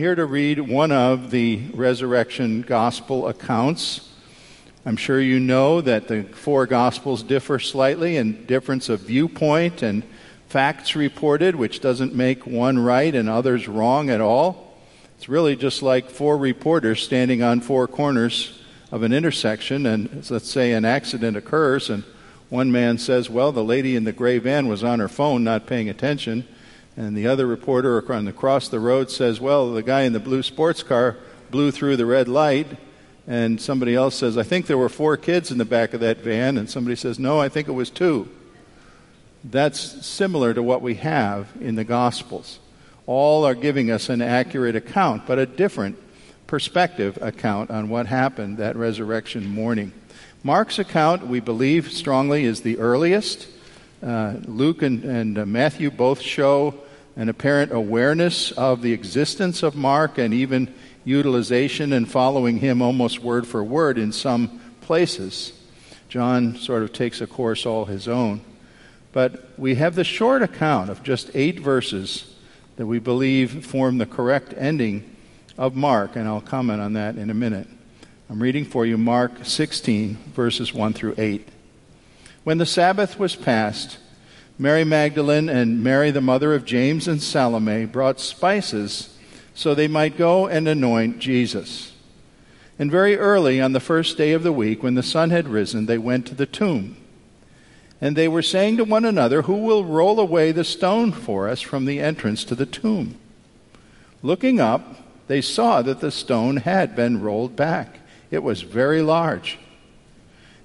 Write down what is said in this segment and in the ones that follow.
Here to read one of the resurrection gospel accounts. I'm sure you know that the four gospels differ slightly in difference of viewpoint and facts reported, which doesn't make one right and others wrong at all. It's really just like four reporters standing on four corners of an intersection, and let's say an accident occurs, and one man says, Well, the lady in the gray van was on her phone, not paying attention. And the other reporter across the road says, Well, the guy in the blue sports car blew through the red light. And somebody else says, I think there were four kids in the back of that van. And somebody says, No, I think it was two. That's similar to what we have in the Gospels. All are giving us an accurate account, but a different perspective account on what happened that resurrection morning. Mark's account, we believe strongly, is the earliest. Uh, Luke and, and uh, Matthew both show an apparent awareness of the existence of Mark and even utilization and following him almost word for word in some places. John sort of takes a course all his own. But we have the short account of just eight verses that we believe form the correct ending of Mark, and I'll comment on that in a minute. I'm reading for you Mark 16, verses 1 through 8. When the Sabbath was past, Mary Magdalene and Mary, the mother of James and Salome, brought spices so they might go and anoint Jesus. And very early on the first day of the week, when the sun had risen, they went to the tomb. And they were saying to one another, Who will roll away the stone for us from the entrance to the tomb? Looking up, they saw that the stone had been rolled back. It was very large.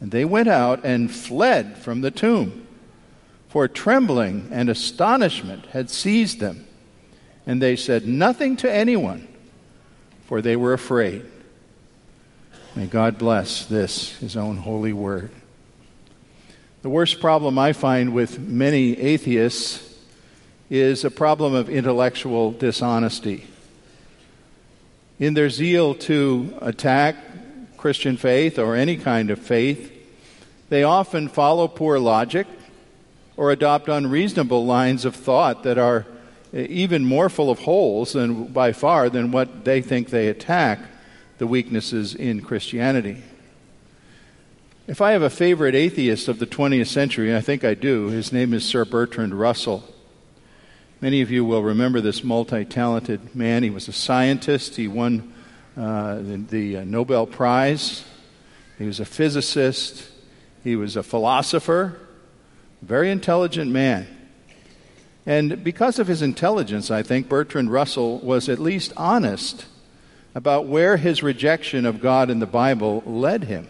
And they went out and fled from the tomb, for trembling and astonishment had seized them. And they said nothing to anyone, for they were afraid. May God bless this, his own holy word. The worst problem I find with many atheists is a problem of intellectual dishonesty. In their zeal to attack Christian faith or any kind of faith, they often follow poor logic or adopt unreasonable lines of thought that are even more full of holes than by far than what they think they attack the weaknesses in Christianity. If I have a favorite atheist of the 20th century, I think I do, his name is Sir Bertrand Russell. Many of you will remember this multi talented man. He was a scientist, he won uh, the, the uh, Nobel Prize. He was a physicist. He was a philosopher, very intelligent man. And because of his intelligence, I think Bertrand Russell was at least honest about where his rejection of God in the Bible led him.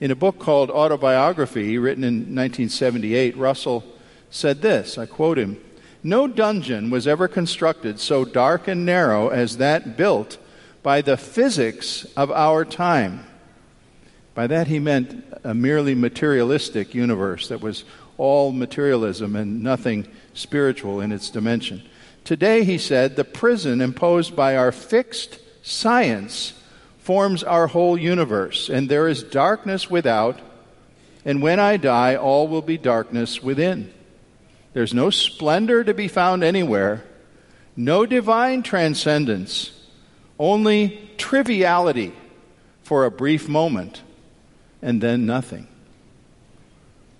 In a book called Autobiography, written in 1978, Russell said this I quote him No dungeon was ever constructed so dark and narrow as that built by the physics of our time. By that he meant a merely materialistic universe that was all materialism and nothing spiritual in its dimension. Today, he said, the prison imposed by our fixed science forms our whole universe, and there is darkness without, and when I die, all will be darkness within. There's no splendor to be found anywhere, no divine transcendence only triviality for a brief moment, and then nothing.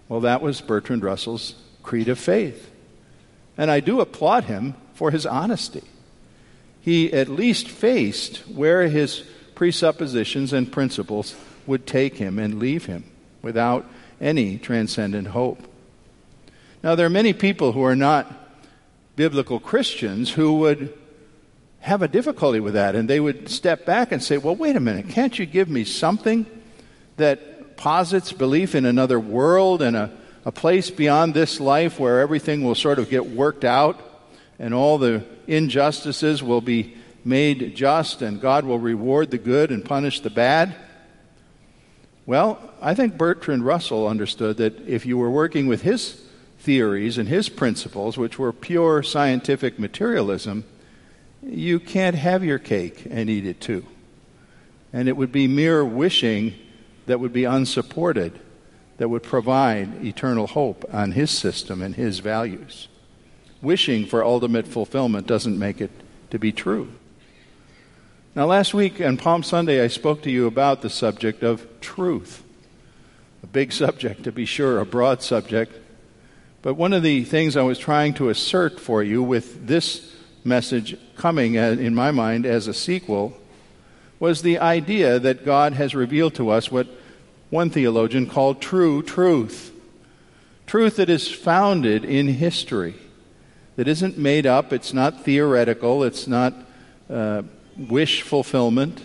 Well, that was Bertrand Russell's creed of faith. And I do applaud him for his honesty. He at least faced where his presuppositions and principles would take him and leave him without any transcendent hope. Now, there are many people who are not biblical Christians who would have a difficulty with that, and they would step back and say, Well, wait a minute, can't you give me something that posits belief in another world and a, a place beyond this life where everything will sort of get worked out and all the injustices will be made just and God will reward the good and punish the bad? Well, I think Bertrand Russell understood that if you were working with his theories and his principles, which were pure scientific materialism, you can't have your cake and eat it too. And it would be mere wishing that would be unsupported, that would provide eternal hope on his system and his values. Wishing for ultimate fulfillment doesn't make it to be true. Now, last week on Palm Sunday, I spoke to you about the subject of truth. A big subject, to be sure, a broad subject. But one of the things I was trying to assert for you with this message coming, in my mind, as a sequel was the idea that God has revealed to us what one theologian called true truth. Truth that is founded in history, that isn't made up, it's not theoretical, it's not uh, wish fulfillment,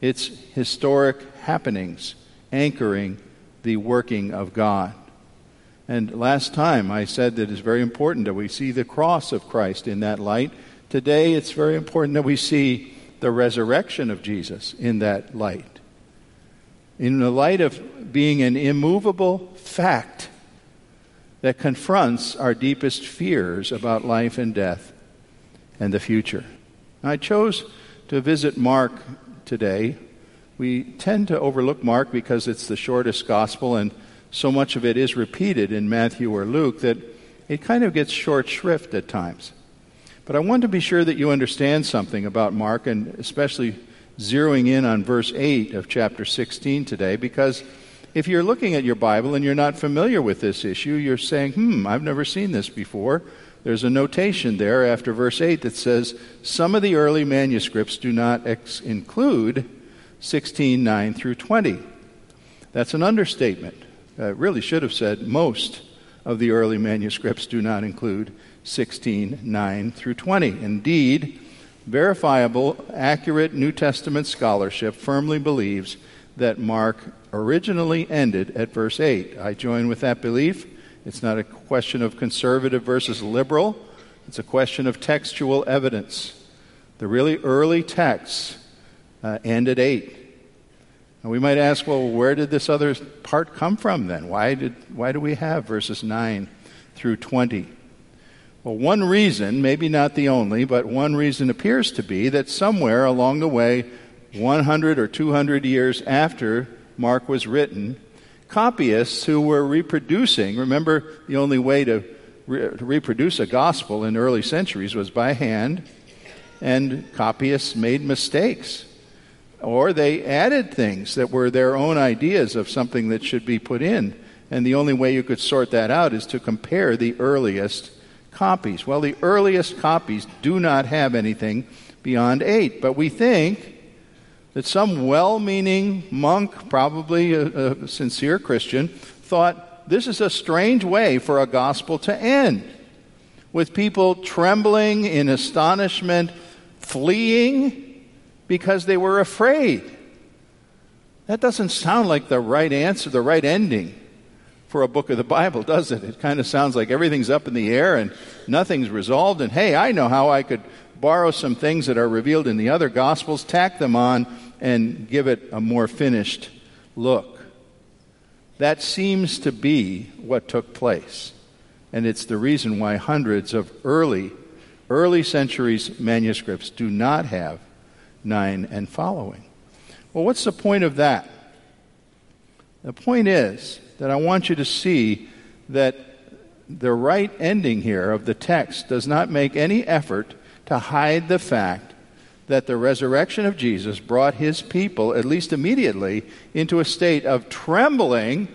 it's historic happenings anchoring the working of God. And last time I said that it's very important that we see the cross of Christ in that light. Today it's very important that we see the resurrection of Jesus in that light. In the light of being an immovable fact that confronts our deepest fears about life and death and the future. I chose to visit Mark today. We tend to overlook Mark because it's the shortest gospel and so much of it is repeated in Matthew or Luke that it kind of gets short shrift at times. But I want to be sure that you understand something about Mark, and especially zeroing in on verse 8 of chapter 16 today, because if you're looking at your Bible and you're not familiar with this issue, you're saying, hmm, I've never seen this before. There's a notation there after verse 8 that says, some of the early manuscripts do not ex- include 16 9 through 20. That's an understatement uh, really should have said most of the early manuscripts do not include 16, 9 through 20. Indeed, verifiable, accurate New Testament scholarship firmly believes that Mark originally ended at verse 8. I join with that belief. It's not a question of conservative versus liberal, it's a question of textual evidence. The really early texts uh, end at 8. And we might ask, well, where did this other part come from then? Why, did, why do we have verses 9 through 20? Well, one reason, maybe not the only, but one reason appears to be that somewhere along the way, 100 or 200 years after Mark was written, copyists who were reproducing, remember, the only way to, re- to reproduce a gospel in early centuries was by hand, and copyists made mistakes or they added things that were their own ideas of something that should be put in. And the only way you could sort that out is to compare the earliest copies. Well, the earliest copies do not have anything beyond eight, but we think that some well meaning monk, probably a, a, sincere Christian, thought this is a strange way for a gospel to end, with people trembling in astonishment, fleeing because they were afraid. That doesn't sound like the right answer, the right ending for a book of the Bible, does it? It kind of sounds like everything's up in the air and nothing's resolved. And hey, I know how I could borrow some things that are revealed in the other Gospels, tack them on, and give it a more finished look. That seems to be what took place. And it's the reason why hundreds of early, early centuries manuscripts do not have 9 and following. Well, what's the point of that? The point is that I want you to see that the right ending here of the text does not make any effort to hide the fact that the resurrection of Jesus brought his people, at least immediately, into a state of trembling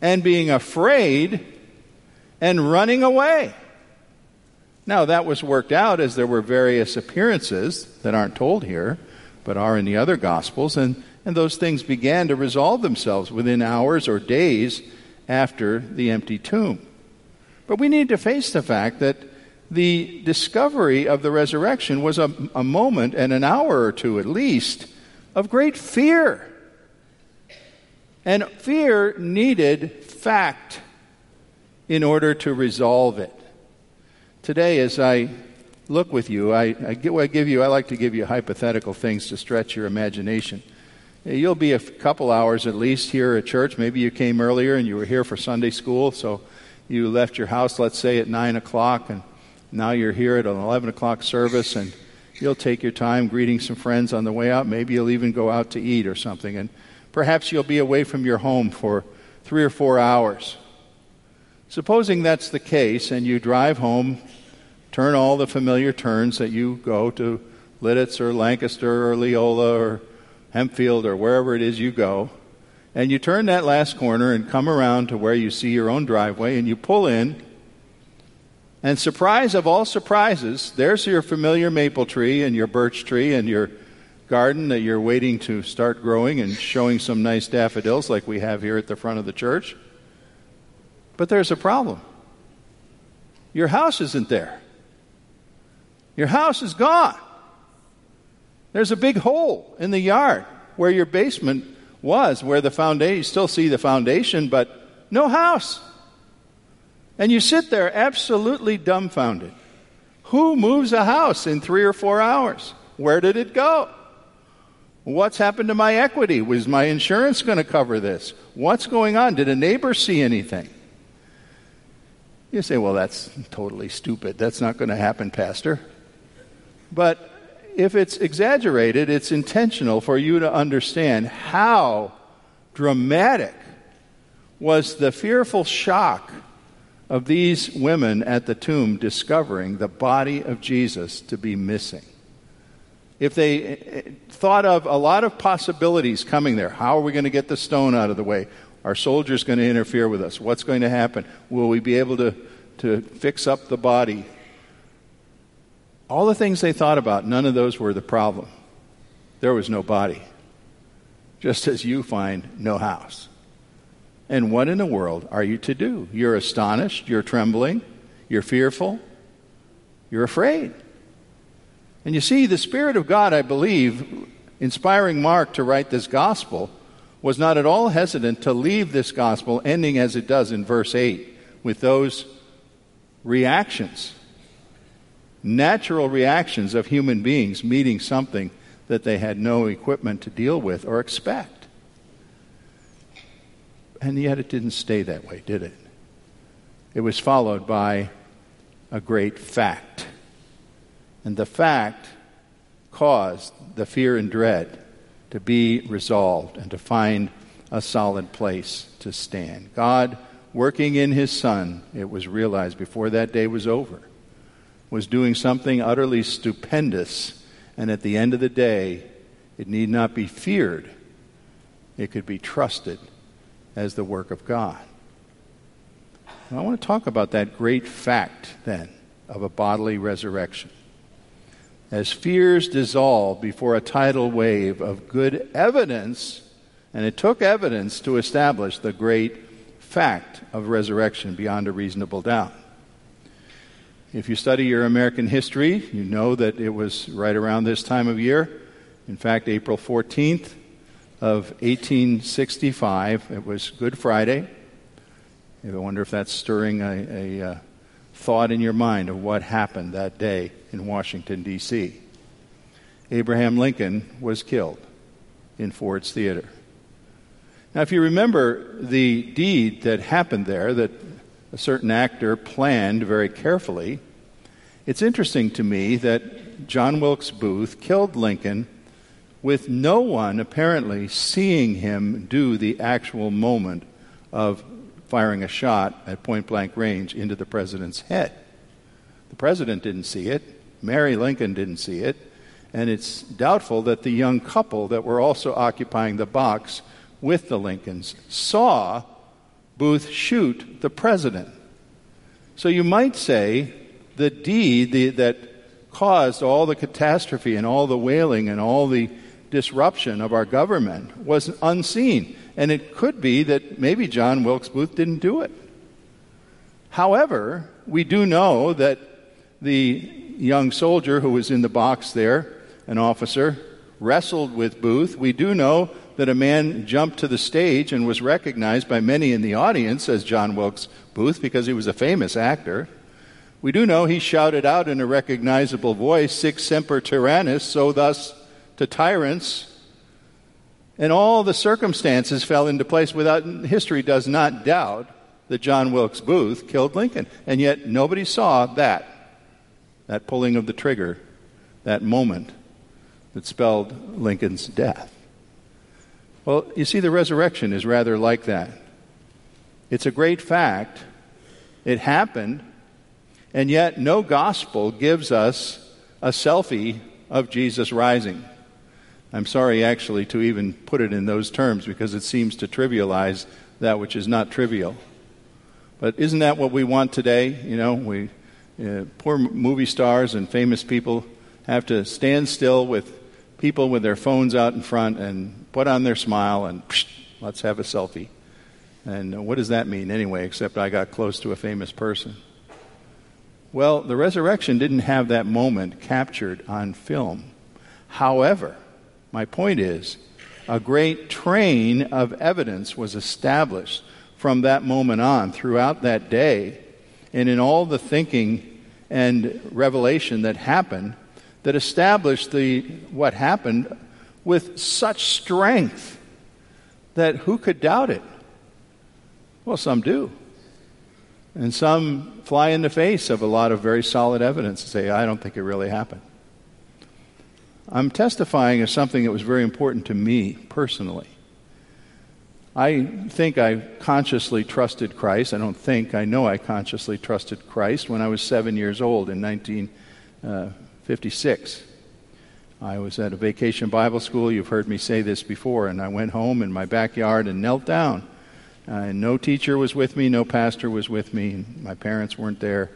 and being afraid and running away. Now, that was worked out as there were various appearances that aren't told here, but are in the other Gospels, and, and those things began to resolve themselves within hours or days after the empty tomb. But we need to face the fact that the discovery of the resurrection was a, a moment and an hour or two at least of great fear. And fear needed fact in order to resolve it. Today, as I look with you, I, I, I give you, I like to give you hypothetical things to stretch your imagination. You'll be a couple hours at least here at church. Maybe you came earlier and you were here for Sunday school, so you left your house, let's say, at 9 o'clock, and now you're here at an 11 o'clock service, and you'll take your time greeting some friends on the way out. Maybe you'll even go out to eat or something, and perhaps you'll be away from your home for three or four hours. Supposing that's the case, and you drive home, turn all the familiar turns that you go to Lititz or Lancaster or Leola or Hempfield or wherever it is you go, and you turn that last corner and come around to where you see your own driveway and you pull in. And surprise of all surprises, there's your familiar maple tree and your birch tree and your garden that you're waiting to start growing and showing some nice daffodils like we have here at the front of the church. But there's a problem. Your house isn't there. Your house is gone. There's a big hole in the yard where your basement was, where the foundation, you still see the foundation, but no house. And you sit there absolutely dumbfounded. Who moves a house in three or four hours? Where did it go? What's happened to my equity? Was my insurance going to cover this? What's going on? Did a neighbor see anything? You say, well, that's totally stupid. That's not going to happen, Pastor. But if it's exaggerated, it's intentional for you to understand how dramatic was the fearful shock of these women at the tomb discovering the body of Jesus to be missing. If they eh, thought of a lot of possibilities coming there, how are we going to get the stone out of the way? Are soldiers going to interfere with us? What's going to happen? Will we be able to, to fix up the body? All the things they thought about, none of those were the problem. There was no body, just as you find no house. And what in the world are you to do? You're astonished, you're trembling, you're fearful, you're afraid. And you see, the Spirit of God, I believe, inspiring Mark to write this gospel, was not at all hesitant to leave this gospel ending as it does in verse 8 with those reactions natural reactions of human beings meeting something that they had no equipment to deal with or expect. And yet it didn't stay that way, did it? It was followed by a great fact. And the fact caused the fear and dread to be resolved and to find a solid place to stand. God, working in His Son, it was realized before that day was over, was doing something utterly stupendous, and at the end of the day, it need not be feared. It could be trusted as the work of God. And I want to talk about that great fact, then, of a bodily resurrection. As fears dissolve before a tidal wave of good evidence, and it took evidence to establish the great fact of resurrection beyond a reasonable doubt. If you study your American history, you know that it was right around this time of year. In fact, April 14th of 1865, it was Good Friday. I wonder if that's stirring a, a, uh, thought in your mind of what happened that day in Washington, D.C. Abraham Lincoln was killed in Ford's Theater. Now, if you remember the deed that happened there, that a certain actor planned very carefully. It's interesting to me that John Wilkes Booth killed Lincoln with no one apparently seeing him do the actual moment of firing a shot at point blank range into the president's head. The president didn't see it, Mary Lincoln didn't see it, And it's doubtful that the young couple that were also occupying the box with the Lincolns saw Booth shoot the president. So you might say the deed the, that caused all the catastrophe and all the wailing and all the disruption of our government was unseen. And it could be that maybe John Wilkes Booth didn't do it. However, we do know that the young soldier who was in the box there, an officer, wrestled with Booth. We do know that a man jumped to the stage and was recognized by many in the audience as John Wilkes Booth because he was a famous actor. We do know he shouted out in a recognizable voice, Sic semper tyrannis, so thus to tyrants. And all the circumstances fell into place without, history does not doubt that John Wilkes Booth killed Lincoln. And yet nobody saw that, that pulling of the trigger, that moment that spelled Lincoln's death. Well, you see, the resurrection is rather like that. It's a great fact. It happened, and yet no gospel gives us a selfie of Jesus rising. I'm sorry, actually, to even put it in those terms because it seems to trivialize that which is not trivial. But isn't that what we want today? You know, we uh, poor movie stars and famous people have to stand still with people with their phones out in front and put on their smile and psh, let's have a selfie. And what does that mean anyway, except I got close to a famous person? Well, the resurrection didn't have that moment captured on film. However, my point is, a great train of evidence was established from that moment on throughout that day and in all the thinking and revelation that happened that established the, what happened with such strength that who could doubt it? Well, some do. And some fly in the face of a lot of very solid evidence and say, I don't think it really happened. I'm testifying of something that was very important to me personally. I think I consciously trusted Christ. I don't think, I know I consciously trusted Christ when I was seven years old in 1956. Uh, I was at a vacation Bible school. You've heard me say this before. And I went home in my backyard and knelt down. Uh, and no teacher was with me, no pastor was with me, my parents weren't there.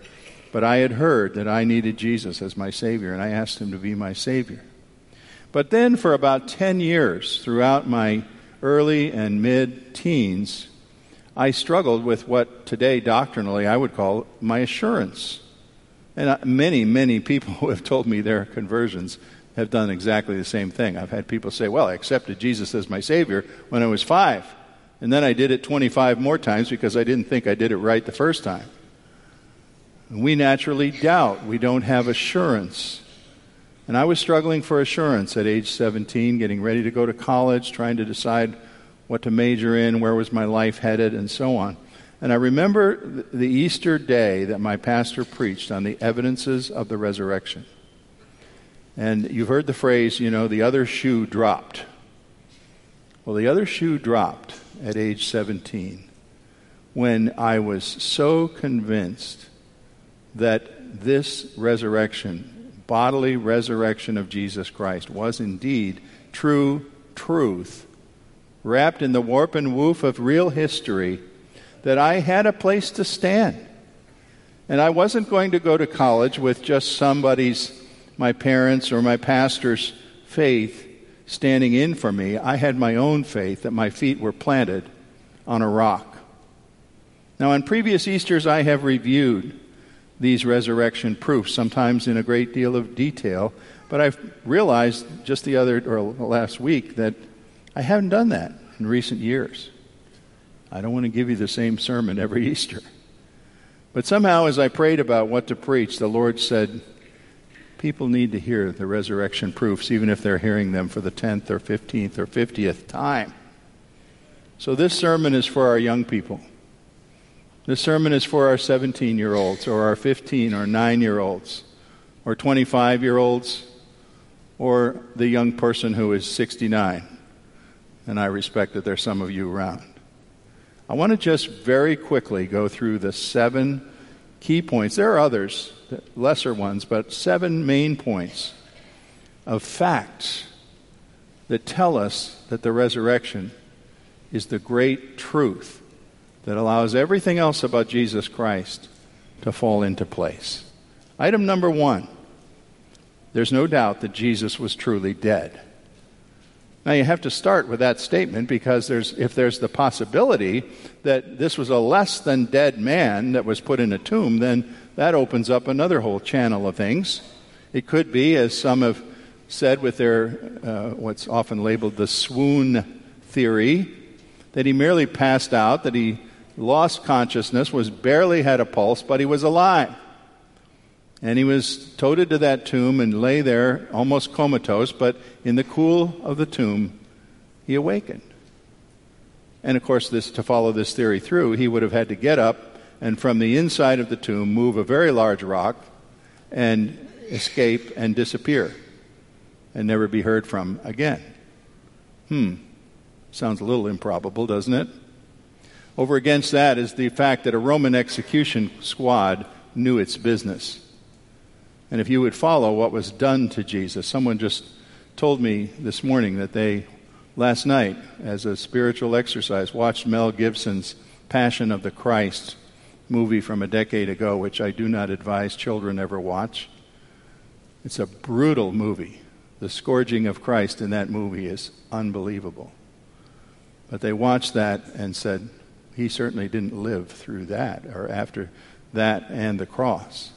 But I had heard that I needed Jesus as my Savior, and I asked Him to be my Savior. But then, for about 10 years, throughout my early and mid teens, I struggled with what today doctrinally I would call my assurance. And uh, many, many people who have told me their conversions have done exactly the same thing. I've had people say, Well, I accepted Jesus as my Savior when I was five. And then I did it 25 more times because I didn't think I did it right the first time. We naturally doubt. We don't have assurance. And I was struggling for assurance at age 17, getting ready to go to college, trying to decide what to major in, where was my life headed, and so on. And I remember the Easter day that my pastor preached on the evidences of the resurrection. And you've heard the phrase, you know, the other shoe dropped. Well, the other shoe dropped at age 17 when I was so convinced that this resurrection bodily resurrection of Jesus Christ was indeed true truth, wrapped in the warp and woof of real history, that I had a place to stand. And I wasn't going to go to college with just somebody's, my parents' or my pastor's faith standing in for me. I had my own faith that my feet were planted on a rock. Now, on previous Easters, I have reviewed these resurrection proofs, sometimes in a great deal of detail. But I've realized just the other or last week that I haven't done that in recent years. I don't want to give you the same sermon every Easter. But somehow, as I prayed about what to preach, the Lord said, People need to hear the resurrection proofs, even if they're hearing them for the 10th or 15th or 50th time. So, this sermon is for our young people. This sermon is for our 17 year olds, or our 15 or 9 year olds, or 25 year olds, or the young person who is 69. And I respect that there's some of you around. I want to just very quickly go through the seven key points. There are others, lesser ones, but seven main points of facts that tell us that the resurrection is the great truth that allows everything else about Jesus Christ to fall into place. Item number one there's no doubt that Jesus was truly dead. Now, you have to start with that statement because there's, if there's the possibility that this was a less than dead man that was put in a tomb, then that opens up another whole channel of things. It could be, as some have said with their uh, what's often labeled the swoon theory, that he merely passed out, that he lost consciousness, was barely had a pulse, but he was alive. And he was toted to that tomb and lay there almost comatose, but in the cool of the tomb, he awakened. And of course, this, to follow this theory through, he would have had to get up and from the inside of the tomb move a very large rock and escape and disappear and never be heard from again. Hmm. Sounds a little improbable, doesn't it? Over against that is the fact that a Roman execution squad knew its business. And if you would follow what was done to Jesus, someone just told me this morning that they, last night, as a spiritual exercise, watched Mel Gibson's Passion of the Christ movie from a decade ago, which I do not advise children ever watch. It's a brutal movie. The scourging of Christ in that movie is unbelievable. But they watched that and said, he certainly didn't live through that or after that and the cross.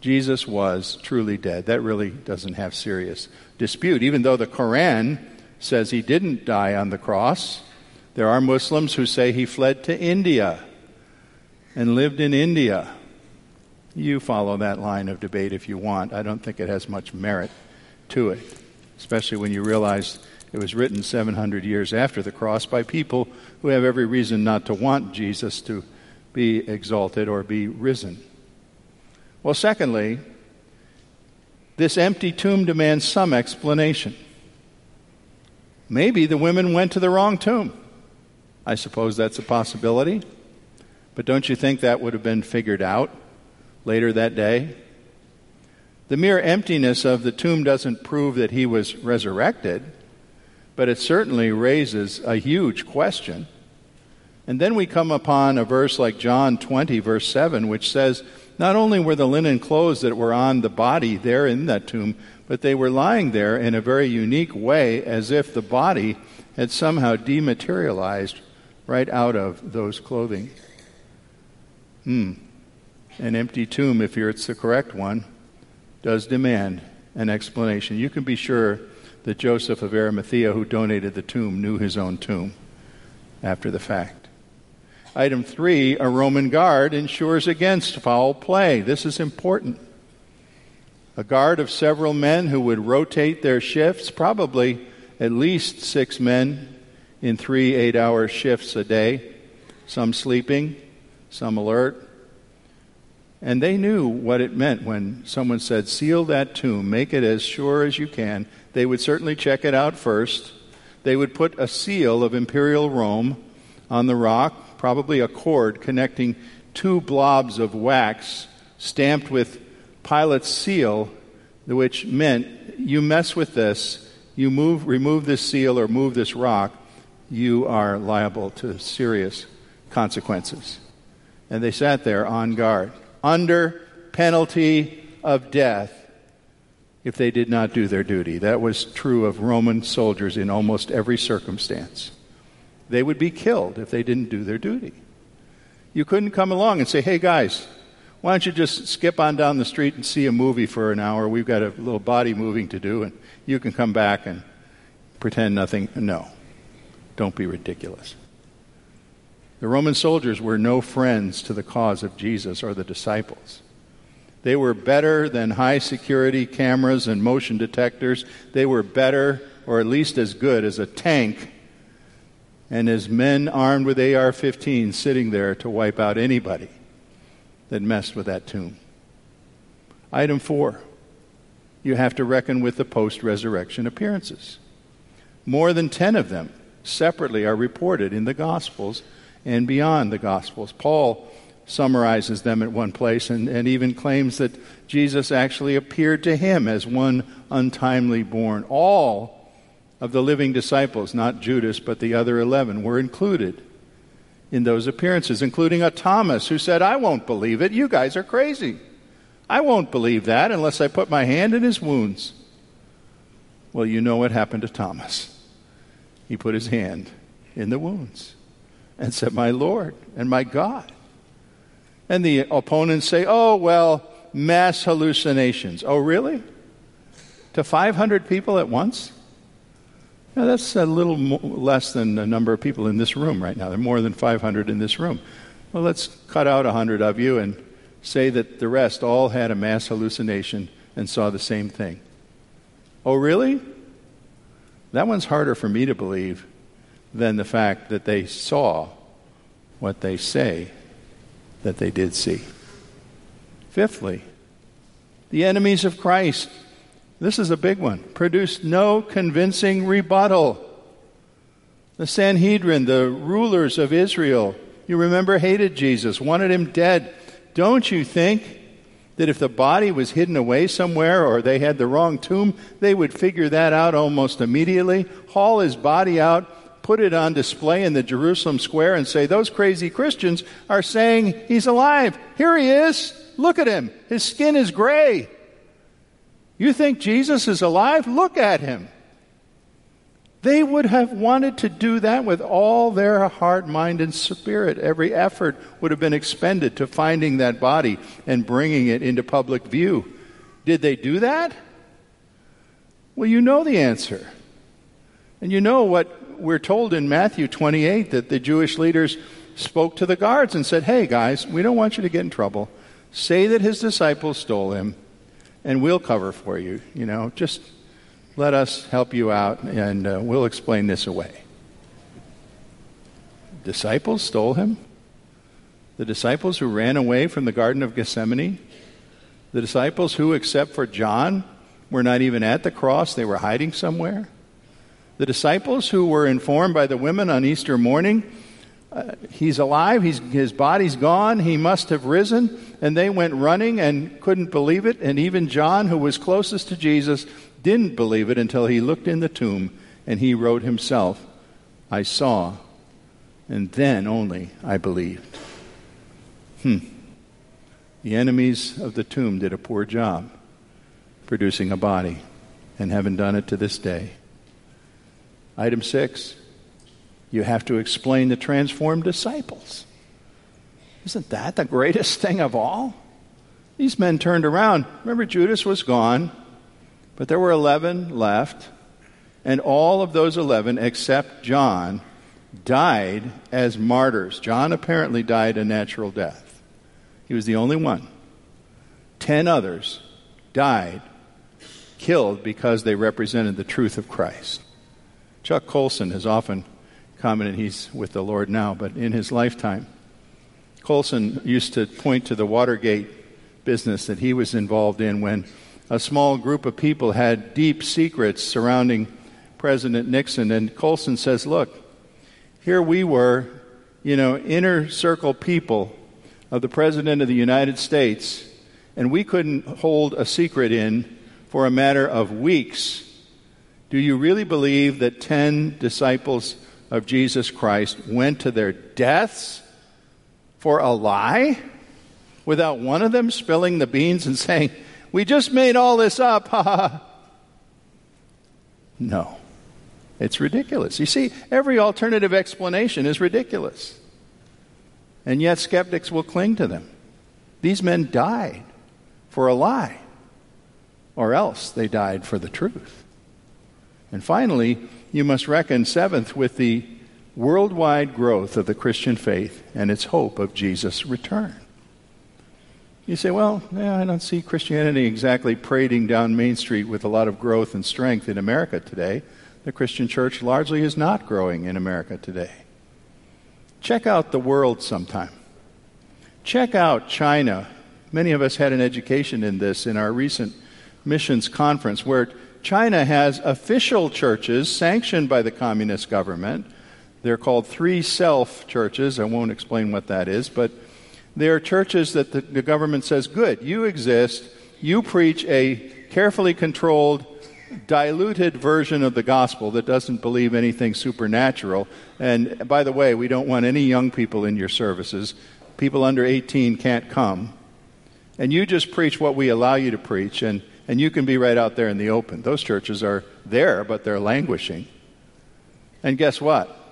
Jesus was truly dead. That really doesn't have serious dispute. Even though the Koran says he didn't die on the cross, there are Muslims who say he fled to India and lived in India. You follow that line of debate if you want. I don't think it has much merit to it, especially when you realize it was written 700 years after the cross by people who have every reason not to want Jesus to be exalted or be risen. Well, secondly, this empty tomb demands some explanation. Maybe the women went to the wrong tomb. I suppose that's a possibility. But don't you think that would have been figured out later that day? The mere emptiness of the tomb doesn't prove that he was resurrected, but it certainly raises a huge question. And then we come upon a verse like John 20, verse 7, which says, Not only were the linen clothes that were on the body there in that tomb, but they were lying there in a very unique way, as if the body had somehow dematerialized right out of those clothing. Hmm. An empty tomb, if it's the correct one, does demand an explanation. You can be sure that Joseph of Arimathea, who donated the tomb, knew his own tomb after the fact. Item three, a Roman guard ensures against foul play. This is important. A guard of several men who would rotate their shifts, probably at least six men in three eight hour shifts a day, some sleeping, some alert, and they knew what it meant when someone said, Seal that tomb, make it as sure as you can. They would certainly check it out first. They would put a seal of imperial Rome on the rock, probably a cord connecting two blobs of wax stamped with Pilate's seal, which meant you mess with this, you move, remove this seal or move this rock, you are liable to serious consequences. And they sat there on guard under penalty of death if they did not do their duty. That was true of Roman soldiers in almost every circumstance. They would be killed if they didn't do their duty. You couldn't come along and say, hey guys, why don't you just skip on down the street and see a movie for an hour? We've got a little body moving to do, and you can come back and pretend nothing. No. Don't be ridiculous. The Roman soldiers were no friends to the cause of Jesus or the disciples. They were better than high security cameras and motion detectors. They were better, or at least as good, as a tank and as men armed with AR 15 sitting there to wipe out anybody that messed with that tomb. Item four you have to reckon with the post resurrection appearances. More than 10 of them separately are reported in the Gospels and beyond the Gospels. Paul summarizes them at one place and, and even claims that Jesus actually appeared to him as one untimely born. All of the living disciples, not Judas, but the other 11, were included in those appearances, including a Thomas who said, I won't believe it. You guys are crazy. I won't believe that unless I put my hand in his wounds. Well, you know what happened to Thomas. He put his hand in the wounds and said, My Lord and my God. And the opponents say, Oh, well, mass hallucinations. Oh, really? To 500 people at once? Now, that's a little less than the number of people in this room right now. There are more than 500 in this room. Well, let's cut out 100 of you and say that the rest all had a mass hallucination and saw the same thing. Oh, really? That one's harder for me to believe than the fact that they saw what they say that they did see. Fifthly, the enemies of Christ, this is a big one, produced no convincing rebuttal. The Sanhedrin, the rulers of Israel, you remember, hated Jesus, wanted him dead. Don't you think that if the body was hidden away somewhere or they had the wrong tomb, they would figure that out almost immediately, haul his body out, put it on display in the Jerusalem square, and say, Those crazy Christians are saying he's alive. Here he is. Look at him. His skin is gray. You think Jesus is alive? Look at him. They would have wanted to do that with all their heart, mind, and spirit. Every effort would have been expended to finding that body and bringing it into public view. Did they do that? Well, you know the answer. And you know what we're told in Matthew 28 that the Jewish leaders spoke to the guards and said, Hey, guys, we don't want you to get in trouble. Say that his disciples stole him, and we'll cover for you. You know, just let us help you out, and uh, we'll explain this away. Disciples stole him? The disciples who ran away from the Garden of Gethsemane? The disciples who, except for John, were not even at the cross, they were hiding somewhere? The disciples who were informed by the women on Easter morning, uh, he's alive, he's, his body's gone, he must have risen, and they went running and couldn't believe it. And even John, who was closest to Jesus, didn't believe it until he looked in the tomb and he wrote himself, I saw, and then only I believed. Hmm. The enemies of the tomb did a poor job producing a body and haven't done it to this day. Item six, you have to explain the transformed disciples. Isn't that the greatest thing of all? These men turned around. Remember, Judas was gone. But there were 11 left, and all of those 11, except John, died as martyrs. John apparently died a natural death. He was the only one. Ten others died, killed because they represented the truth of Christ. Chuck Colson has often commented he's with the Lord now, but in his lifetime, Colson used to point to the Watergate business that he was involved in when a small group of people had deep secrets surrounding President Nixon. And Colson says, Look, here we were, you know, inner circle people of the President of the United States, and we couldn't hold a secret in for a matter of weeks. Do you really believe that 10 disciples of Jesus Christ went to their deaths for a lie without one of them spilling the beans and saying, we just made all this up. no. It's ridiculous. You see, every alternative explanation is ridiculous. And yet skeptics will cling to them. These men died for a lie, or else they died for the truth. And finally, you must reckon, seventh, with the worldwide growth of the Christian faith and its hope of Jesus' return. You say, well, yeah, I don't see Christianity exactly parading down Main Street with a lot of growth and strength in America today. The Christian church largely is not growing in America today. Check out the world sometime. Check out China. Many of us had an education in this in our recent missions conference, where China has official churches sanctioned by the communist government. They're called three self churches. I won't explain what that is, but They are churches that the, the government says, good, you exist, you preach a carefully controlled, diluted version of the gospel that doesn't believe anything supernatural. And by the way, we don't want any young people in your services. People under 18 can't come. And you just preach what we allow you to preach, and, and you can be right out there in the open. Those churches are there, but they're languishing. And guess what?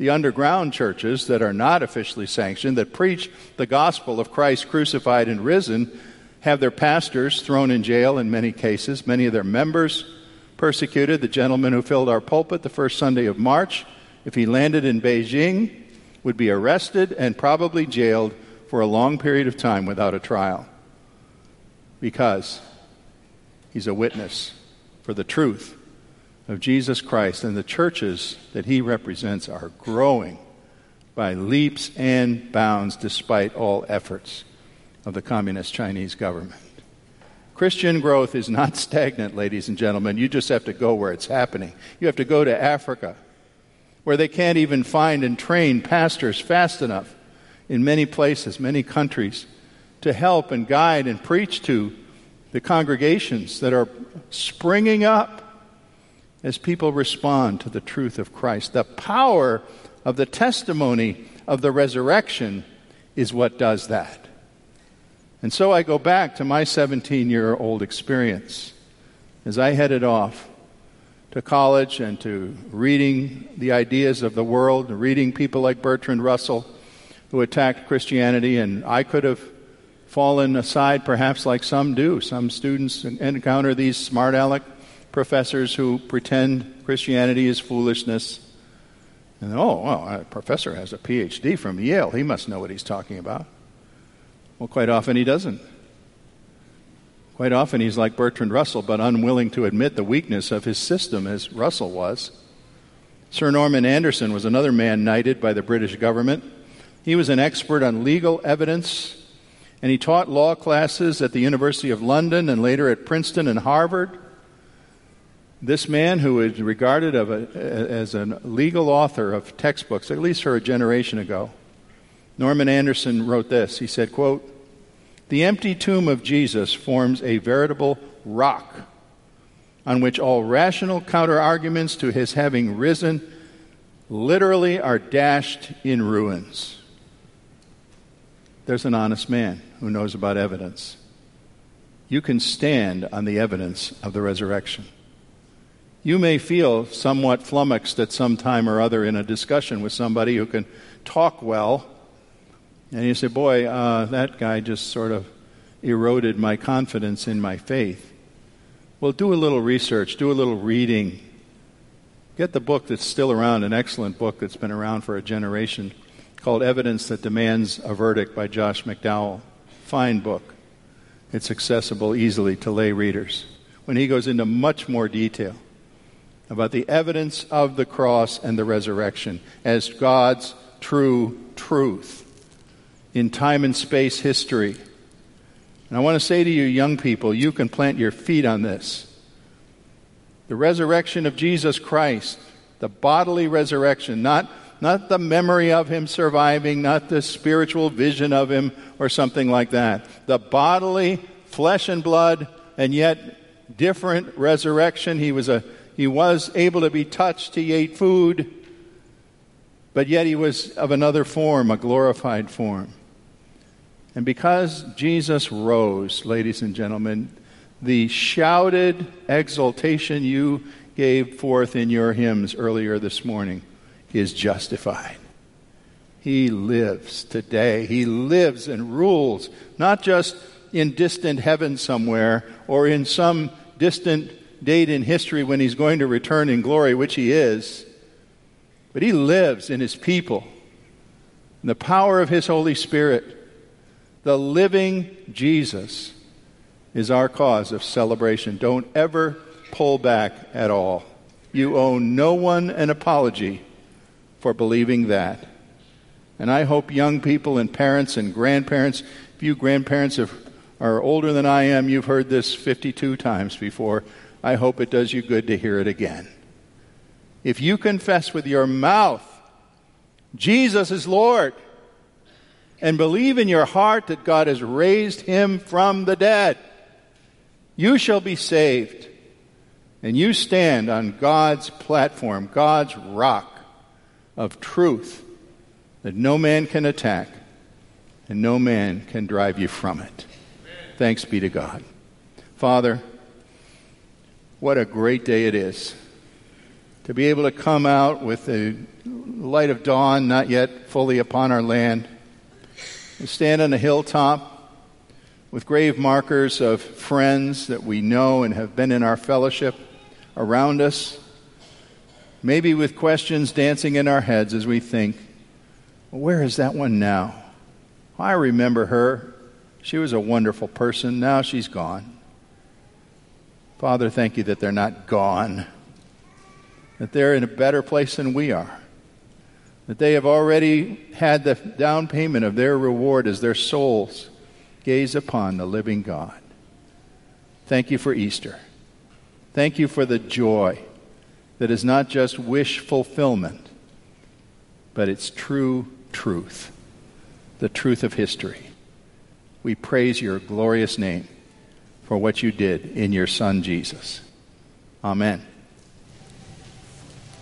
the underground churches that are not officially sanctioned, that preach the gospel of Christ crucified and risen, have their pastors thrown in jail in many cases, many of their members persecuted. The gentleman who filled our pulpit the first Sunday of March, if he landed in Beijing, would be arrested and probably jailed for a long period of time without a trial because he's a witness for the truth of Jesus Christ, and the churches that he represents are growing by leaps and bounds despite all efforts of the Communist Chinese government. Christian growth is not stagnant, ladies and gentlemen. You just have to go where it's happening. You have to go to Africa, where they can't even find and train pastors fast enough in many places, many countries, to help and guide and preach to the congregations that are springing up as people respond to the truth of Christ. The power of the testimony of the resurrection is what does that. And so I go back to my 17 year old experience as I headed off to college and to reading the ideas of the world, reading people like Bertrand Russell who attacked Christianity, and I could have fallen aside perhaps like some do. Some students encounter these smart aleck professors who pretend Christianity is foolishness. And oh, well, a professor has a PhD from Yale. He must know what he's talking about. Well, quite often he doesn't. Quite often he's like Bertrand Russell, but unwilling to admit the weakness of his system as Russell was. Sir Norman Anderson was another man knighted by the British government. He was an expert on legal evidence, and he taught law classes at the University of London and later at Princeton and Harvard. This man, who is regarded a, as a legal author of textbooks, at least for a generation ago, Norman Anderson wrote this. He said, quote, The empty tomb of Jesus forms a veritable rock on which all rational counterarguments to his having risen literally are dashed in ruins. There's an honest man who knows about evidence. You can stand on the evidence of the resurrection. You may feel somewhat flummoxed at some time or other in a discussion with somebody who can talk well, and you say, Boy, uh, that guy just sort of eroded my confidence in my faith. Well, do a little research, do a little reading. Get the book that's still around, an excellent book that's been around for a generation, called Evidence That Demands a Verdict by Josh McDowell. Fine book. It's accessible easily to lay readers. When he goes into much more detail about the evidence of the cross and the resurrection as God's true truth in time and space history. And I want to say to you, young people, you can plant your feet on this. The resurrection of Jesus Christ, the bodily resurrection, not, not the memory of him surviving, not the spiritual vision of him or something like that. The bodily, flesh and blood, and yet different resurrection. He was a he was able to be touched. He ate food, but yet he was of another form, a glorified form. And because Jesus rose, ladies and gentlemen, the shouted exultation you gave forth in your hymns earlier this morning is justified. He lives today. He lives and rules, not just in distant heaven somewhere or in some distant date in history when he's going to return in glory, which he is, but he lives in his people. In the power of his Holy Spirit, the living Jesus is our cause of celebration. Don't ever pull back at all. You owe no one an apology for believing that. And I hope young people and parents and grandparents, if you grandparents have, are older than I am, you've heard this 52 times before. I hope it does you good to hear it again. If you confess with your mouth, Jesus is Lord, and believe in your heart that God has raised him from the dead, you shall be saved. And you stand on God's platform, God's rock of truth that no man can attack and no man can drive you from it. Thanks be to God. Father, what a great day it is to be able to come out with the light of dawn not yet fully upon our land we stand on a hilltop with grave markers of friends that we know and have been in our fellowship around us, maybe with questions dancing in our heads as we think, well, where is that one now? I remember her. She was a wonderful person. Now she's gone. Father, thank you that they're not gone, that they're in a better place than we are that they have already had the down payment of their reward as their souls gaze upon the living God. Thank you for Easter. Thank you for the joy that is not just wish fulfillment, but it's true truth, the truth of history. We praise your glorious name for what you did in your Son, Jesus. Amen.